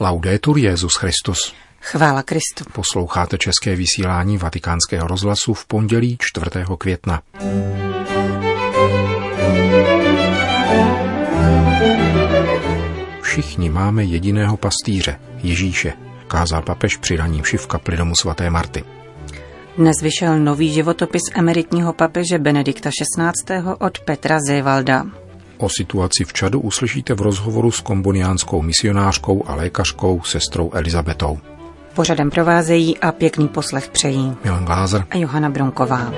Laudetur Jezus Christus. Chvála Kristu. Posloucháte české vysílání Vatikánského rozhlasu v pondělí 4. května. Všichni máme jediného pastýře, Ježíše, kázal papež při raním v kapli domu svaté Marty. Dnes vyšel nový životopis emeritního papeže Benedikta XVI. od Petra Zévalda. O situaci v Čadu uslyšíte v rozhovoru s komboniánskou misionářkou a lékařkou sestrou Elizabetou. Pořadem provázejí a pěkný poslech přejí Milan Glázer a Johana Bronková.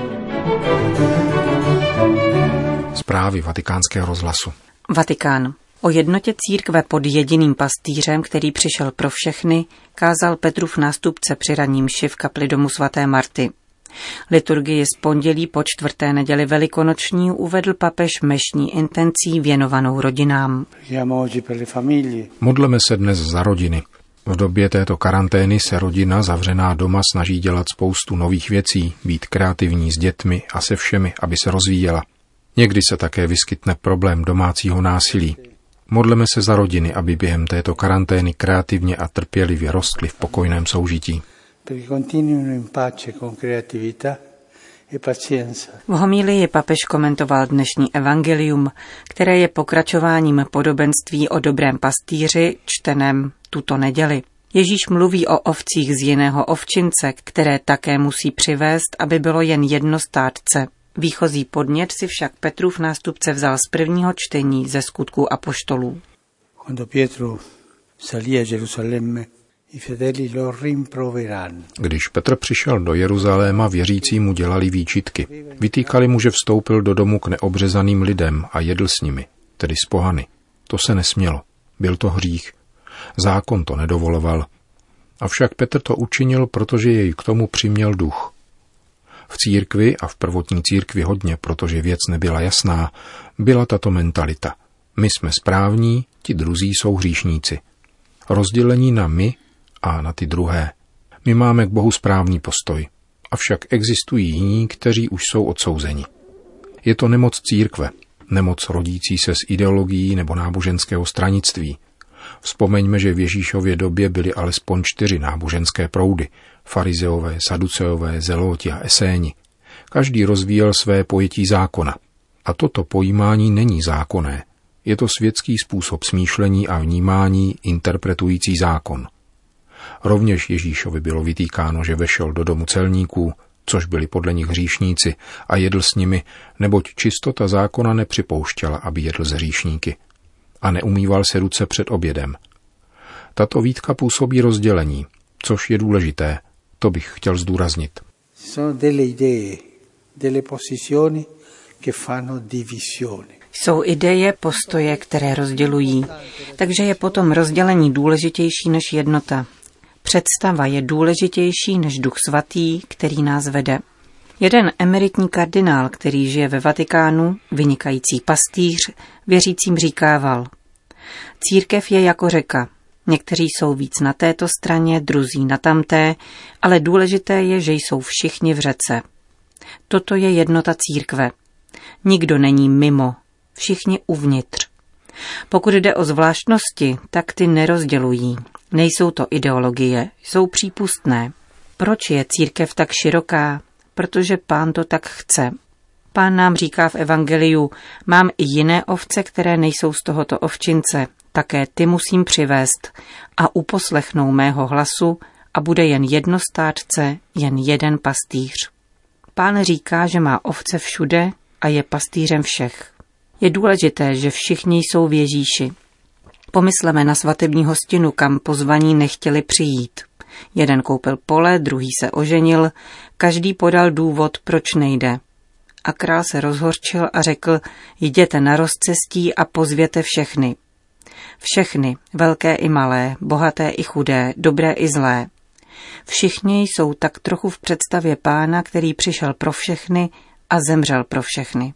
Zprávy vatikánského rozhlasu. Vatikán. O jednotě církve pod jediným pastýřem, který přišel pro všechny, kázal Petrův nástupce při raním v kapli domu svaté Marty. Liturgii z pondělí po čtvrté neděli velikonoční uvedl papež mešní intencí věnovanou rodinám. Modleme se dnes za rodiny. V době této karantény se rodina zavřená doma snaží dělat spoustu nových věcí, být kreativní s dětmi a se všemi, aby se rozvíjela. Někdy se také vyskytne problém domácího násilí. Modleme se za rodiny, aby během této karantény kreativně a trpělivě rostly v pokojném soužití perché continuino in pace con creatività e. V homílii papež komentoval dnešní evangelium, které je pokračováním podobenství o dobrém pastýři, čteném tuto neděli. Ježíš mluví o ovcích z jiného ovčince, které také musí přivést, aby bylo jen jedno státce. Výchozí podnět si však Petrův nástupce vzal z prvního čtení ze skutků apoštolů. Quando Pietro salì a Gerusalemme když Petr přišel do Jeruzaléma, věřící mu dělali výčitky. Vytýkali mu, že vstoupil do domu k neobřezaným lidem a jedl s nimi, tedy s pohany. To se nesmělo. Byl to hřích. Zákon to nedovoloval. Avšak Petr to učinil, protože jej k tomu přiměl duch. V církvi a v prvotní církvi hodně, protože věc nebyla jasná, byla tato mentalita. My jsme správní, ti druzí jsou hříšníci. Rozdělení na my a na ty druhé. My máme k Bohu správný postoj, avšak existují jiní, kteří už jsou odsouzeni. Je to nemoc církve, nemoc rodící se z ideologií nebo náboženského stranictví. Vzpomeňme, že v Ježíšově době byly alespoň čtyři náboženské proudy, farizeové, saduceové, zeloti a eséni. Každý rozvíjel své pojetí zákona. A toto pojímání není zákonné. Je to světský způsob smýšlení a vnímání interpretující zákon. Rovněž Ježíšovi bylo vytýkáno, že vešel do domu celníků, což byli podle nich hříšníci, a jedl s nimi, neboť čistota zákona nepřipouštěla, aby jedl z hříšníky. A neumýval se ruce před obědem. Tato výtka působí rozdělení, což je důležité. To bych chtěl zdůraznit. Jsou ideje, postoje, které rozdělují. Takže je potom rozdělení důležitější než jednota. Představa je důležitější než duch svatý, který nás vede. Jeden emeritní kardinál, který žije ve Vatikánu, vynikající pastýř, věřícím říkával. Církev je jako řeka. Někteří jsou víc na této straně, druzí na tamté, ale důležité je, že jsou všichni v řece. Toto je jednota církve. Nikdo není mimo, všichni uvnitř. Pokud jde o zvláštnosti, tak ty nerozdělují. Nejsou to ideologie, jsou přípustné. Proč je církev tak široká? Protože pán to tak chce. Pán nám říká v Evangeliu, mám i jiné ovce, které nejsou z tohoto ovčince, také ty musím přivést a uposlechnou mého hlasu a bude jen jedno státce, jen jeden pastýř. Pán říká, že má ovce všude a je pastýřem všech. Je důležité, že všichni jsou v Ježíši. Pomysleme na svatební hostinu, kam pozvaní nechtěli přijít. Jeden koupil pole, druhý se oženil, každý podal důvod, proč nejde. A král se rozhorčil a řekl, jděte na rozcestí a pozvěte všechny. Všechny, velké i malé, bohaté i chudé, dobré i zlé. Všichni jsou tak trochu v představě pána, který přišel pro všechny a zemřel pro všechny.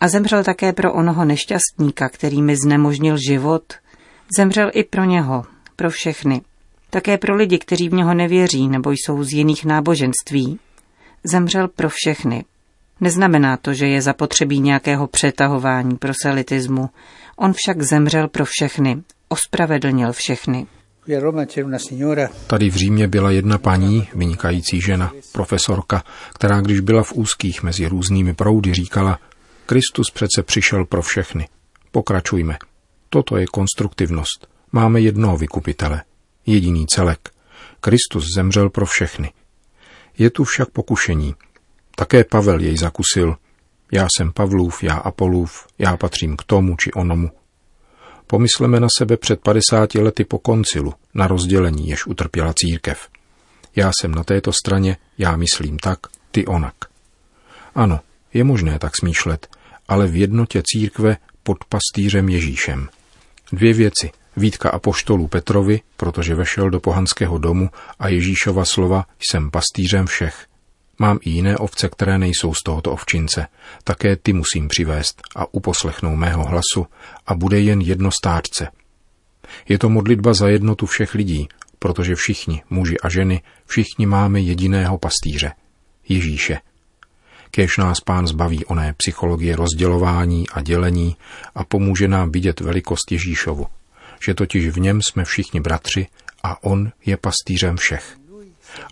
A zemřel také pro onoho nešťastníka, který mi znemožnil život, Zemřel i pro něho, pro všechny. Také pro lidi, kteří v něho nevěří nebo jsou z jiných náboženství. Zemřel pro všechny. Neznamená to, že je zapotřebí nějakého přetahování proselitismu. On však zemřel pro všechny, ospravedlnil všechny. Tady v Římě byla jedna paní, vynikající žena, profesorka, která když byla v úzkých mezi různými proudy říkala, Kristus přece přišel pro všechny. Pokračujme. Toto je konstruktivnost. Máme jednoho vykupitele. Jediný celek. Kristus zemřel pro všechny. Je tu však pokušení. Také Pavel jej zakusil. Já jsem Pavlův, já Apolův, já patřím k tomu či onomu. Pomysleme na sebe před 50 lety po koncilu, na rozdělení, jež utrpěla církev. Já jsem na této straně, já myslím tak, ty onak. Ano, je možné tak smýšlet, ale v jednotě církve pod pastýřem Ježíšem. Dvě věci. Vítka apoštolů Petrovi, protože vešel do pohanského domu a Ježíšova slova jsem pastýřem všech. Mám i jiné ovce, které nejsou z tohoto ovčince. Také ty musím přivést a uposlechnou mého hlasu a bude jen jedno stárce. Je to modlitba za jednotu všech lidí, protože všichni, muži a ženy, všichni máme jediného pastýře. Ježíše. Kéž nás pán zbaví oné psychologie rozdělování a dělení a pomůže nám vidět velikost Ježíšovu, že totiž v něm jsme všichni bratři a on je pastýřem všech.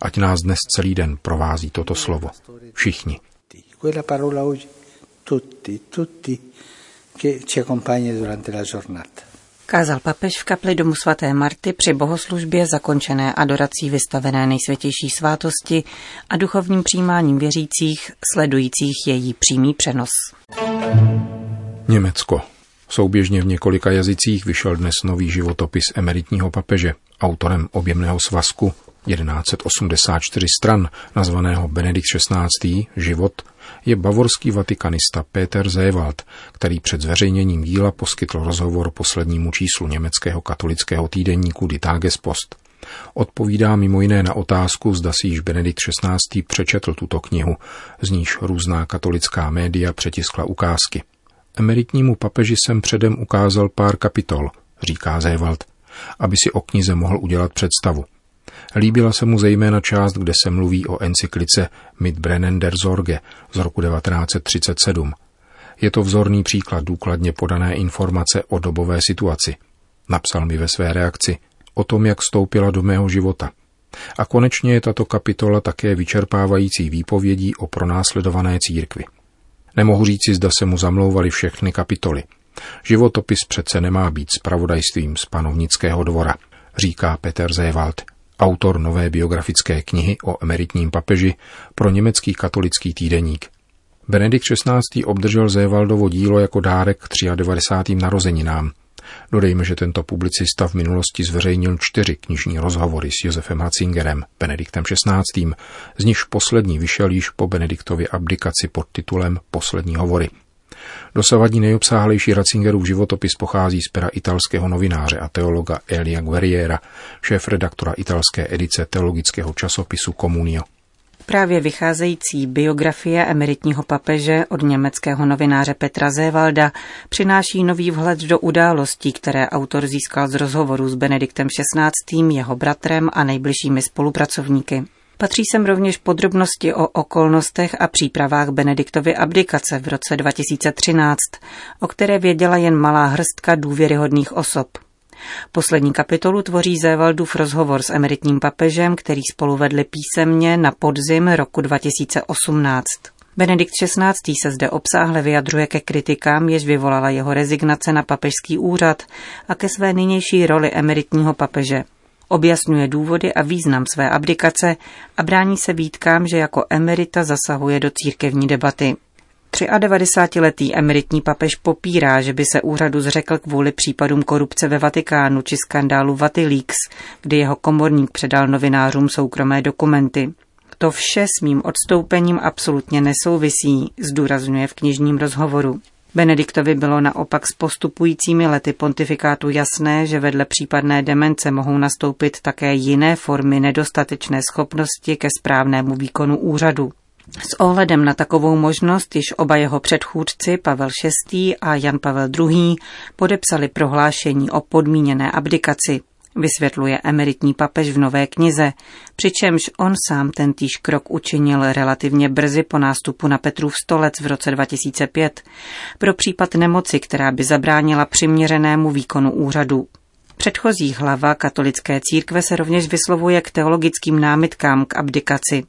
Ať nás dnes celý den provází toto slovo. Všichni. Kázal papež v kapli domu svaté Marty při bohoslužbě zakončené adorací vystavené nejsvětější svátosti a duchovním přijímáním věřících, sledujících její přímý přenos. Německo. Souběžně v několika jazycích vyšel dnes nový životopis emeritního papeže, autorem objemného svazku 1184 stran, nazvaného Benedikt XVI. Život, je bavorský vatikanista Peter Zewald, který před zveřejněním díla poskytl rozhovor poslednímu číslu německého katolického týdenníku Die Tagespost. Odpovídá mimo jiné na otázku, zda si již Benedikt XVI. přečetl tuto knihu, z níž různá katolická média přetiskla ukázky. Emeritnímu papeži jsem předem ukázal pár kapitol, říká Zewald, aby si o knize mohl udělat představu. Líbila se mu zejména část, kde se mluví o encyklice Mit Brennen der Sorge z roku 1937. Je to vzorný příklad důkladně podané informace o dobové situaci. Napsal mi ve své reakci o tom, jak vstoupila do mého života. A konečně je tato kapitola také vyčerpávající výpovědí o pronásledované církvi. Nemohu říci, zda se mu zamlouvaly všechny kapitoly. Životopis přece nemá být spravodajstvím z panovnického dvora, říká Peter Zewald autor nové biografické knihy o emeritním papeži pro německý katolický týdeník. Benedikt XVI. obdržel Zévaldovo dílo jako dárek k 93. narozeninám. Dodejme, že tento publicista v minulosti zveřejnil čtyři knižní rozhovory s Josefem Hatzingerem, Benediktem XVI., z nichž poslední vyšel již po Benediktově abdikaci pod titulem Poslední hovory – Dosavadní nejobsáhlejší Ratzingerův životopis pochází z pera italského novináře a teologa Elia Guerriera, šéf redaktora italské edice teologického časopisu Comunio. Právě vycházející biografie emeritního papeže od německého novináře Petra Zévalda přináší nový vhled do událostí, které autor získal z rozhovoru s Benediktem XVI., jeho bratrem a nejbližšími spolupracovníky. Patří sem rovněž podrobnosti o okolnostech a přípravách Benediktovy abdikace v roce 2013, o které věděla jen malá hrstka důvěryhodných osob. Poslední kapitolu tvoří Zévaldův rozhovor s emeritním papežem, který spolu vedli písemně na podzim roku 2018. Benedikt XVI. se zde obsáhle vyjadřuje ke kritikám, jež vyvolala jeho rezignace na papežský úřad a ke své nynější roli emeritního papeže. Objasňuje důvody a význam své abdikace a brání se výtkám, že jako emerita zasahuje do církevní debaty. 93-letý emeritní papež popírá, že by se úřadu zřekl kvůli případům korupce ve Vatikánu či skandálu Vatileaks, kdy jeho komorník předal novinářům soukromé dokumenty. To vše s mým odstoupením absolutně nesouvisí, zdůrazňuje v knižním rozhovoru. Benediktovi bylo naopak s postupujícími lety pontifikátu jasné, že vedle případné demence mohou nastoupit také jiné formy nedostatečné schopnosti ke správnému výkonu úřadu. S ohledem na takovou možnost již oba jeho předchůdci Pavel VI. a Jan Pavel II. podepsali prohlášení o podmíněné abdikaci vysvětluje emeritní papež v nové knize, přičemž on sám ten týž krok učinil relativně brzy po nástupu na Petrův stolec v roce 2005 pro případ nemoci, která by zabránila přiměřenému výkonu úřadu. Předchozí hlava katolické církve se rovněž vyslovuje k teologickým námitkám k abdikaci.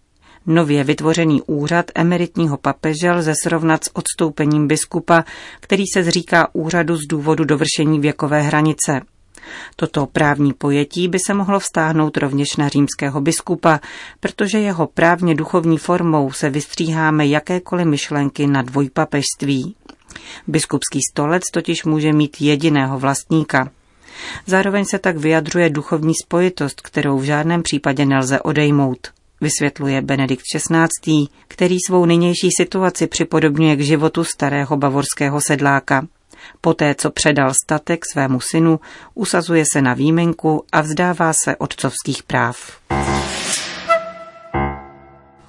Nově vytvořený úřad emeritního papeže lze srovnat s odstoupením biskupa, který se zříká úřadu z důvodu dovršení věkové hranice. Toto právní pojetí by se mohlo vztáhnout rovněž na římského biskupa, protože jeho právně duchovní formou se vystříháme jakékoliv myšlenky na dvojpapežství. Biskupský stolec totiž může mít jediného vlastníka. Zároveň se tak vyjadřuje duchovní spojitost, kterou v žádném případě nelze odejmout vysvětluje Benedikt XVI., který svou nynější situaci připodobňuje k životu starého bavorského sedláka. Poté, co předal statek svému synu, usazuje se na výjimku a vzdává se otcovských práv.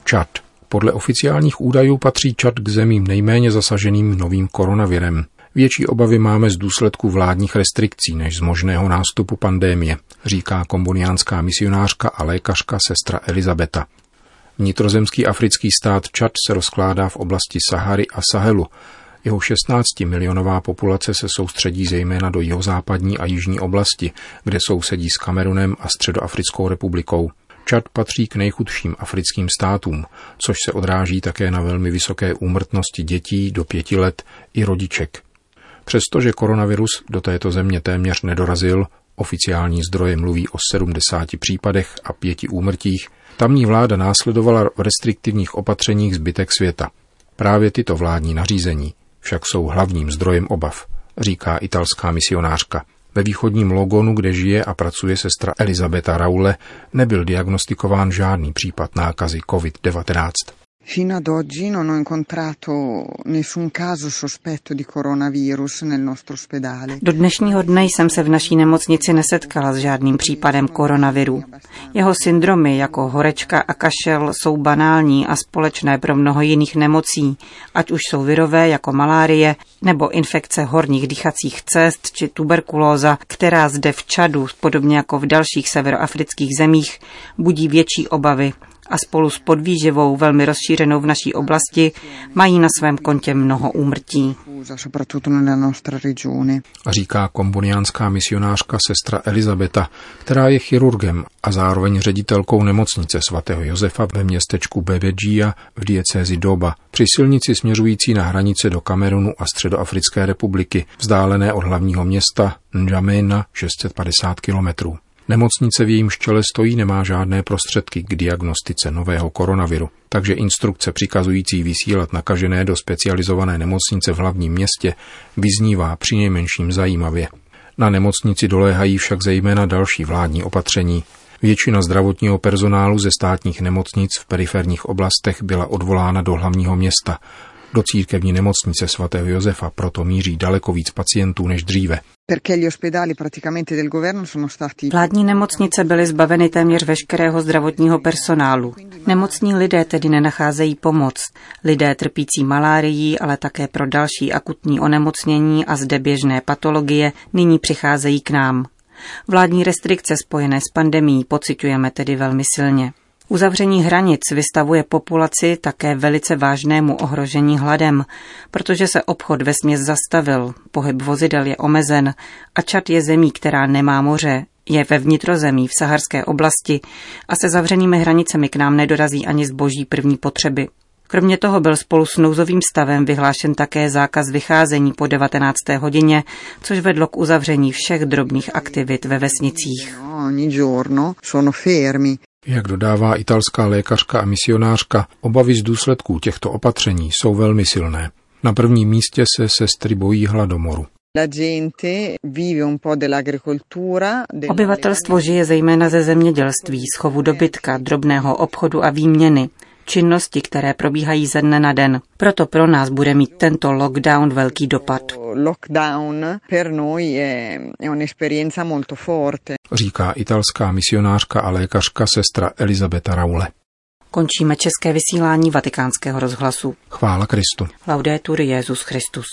Čad. Podle oficiálních údajů patří Čad k zemím nejméně zasaženým novým koronavirem. Větší obavy máme z důsledku vládních restrikcí než z možného nástupu pandémie, říká komboniánská misionářka a lékařka sestra Elizabeta. Vnitrozemský africký stát Čad se rozkládá v oblasti Sahary a Sahelu. Jeho 16-milionová populace se soustředí zejména do jihozápadní a jižní oblasti, kde sousedí s Kamerunem a Středoafrickou republikou. Čad patří k nejchudším africkým státům, což se odráží také na velmi vysoké úmrtnosti dětí do pěti let i rodiček. Přestože koronavirus do této země téměř nedorazil, oficiální zdroje mluví o 70 případech a pěti úmrtích, tamní vláda následovala v restriktivních opatřeních zbytek světa. Právě tyto vládní nařízení však jsou hlavním zdrojem obav, říká italská misionářka. Ve východním Logonu, kde žije a pracuje sestra Elizabeta Raule, nebyl diagnostikován žádný případ nákazy COVID-19. Fino ad oggi non ho incontrato nessun caso sospetto di coronavirus nel nostro ospedale. Do dnešního dne jsem se v naší nemocnici nesetkala s žádným případem koronaviru. Jeho syndromy jako horečka a kašel jsou banální a společné pro mnoho jiných nemocí, ať už jsou virové jako malárie nebo infekce horních dýchacích cest či tuberkulóza, která zde v Čadu, podobně jako v dalších severoafrických zemích, budí větší obavy a spolu s podvýživou velmi rozšířenou v naší oblasti mají na svém kontě mnoho úmrtí. Říká komboniánská misionářka sestra Elizabeta, která je chirurgem a zároveň ředitelkou nemocnice svatého Josefa ve městečku Bevedžia v diecézi Doba při silnici směřující na hranice do Kamerunu a Středoafrické republiky, vzdálené od hlavního města N'Djamena 650 kilometrů. Nemocnice v jejím čele stojí nemá žádné prostředky k diagnostice nového koronaviru, takže instrukce přikazující vysílat nakažené do specializované nemocnice v hlavním městě vyznívá přinejmenším zajímavě. Na nemocnici doléhají však zejména další vládní opatření. Většina zdravotního personálu ze státních nemocnic v periferních oblastech byla odvolána do hlavního města. Do církevní nemocnice svatého Josefa proto míří daleko víc pacientů než dříve. Vládní nemocnice byly zbaveny téměř veškerého zdravotního personálu. Nemocní lidé tedy nenacházejí pomoc. Lidé trpící malárií, ale také pro další akutní onemocnění a zde běžné patologie nyní přicházejí k nám. Vládní restrikce spojené s pandemí pociťujeme tedy velmi silně. Uzavření hranic vystavuje populaci také velice vážnému ohrožení hladem, protože se obchod ve směs zastavil, pohyb vozidel je omezen a Čad je zemí, která nemá moře, je ve vnitrozemí v saharské oblasti a se zavřenými hranicemi k nám nedorazí ani zboží první potřeby. Kromě toho byl spolu s nouzovým stavem vyhlášen také zákaz vycházení po 19. hodině, což vedlo k uzavření všech drobných aktivit ve vesnicích. Jak dodává italská lékařka a misionářka, obavy z důsledků těchto opatření jsou velmi silné. Na prvním místě se sestry bojí hladomoru. Obyvatelstvo žije zejména ze zemědělství, schovu dobytka, drobného obchodu a výměny činnosti, které probíhají ze dne na den. Proto pro nás bude mít tento lockdown velký dopad. Říká italská misionářka a lékařka sestra Elizabeta Raule. Končíme české vysílání vatikánského rozhlasu. Chvála Kristu. Laudetur Jezus Christus.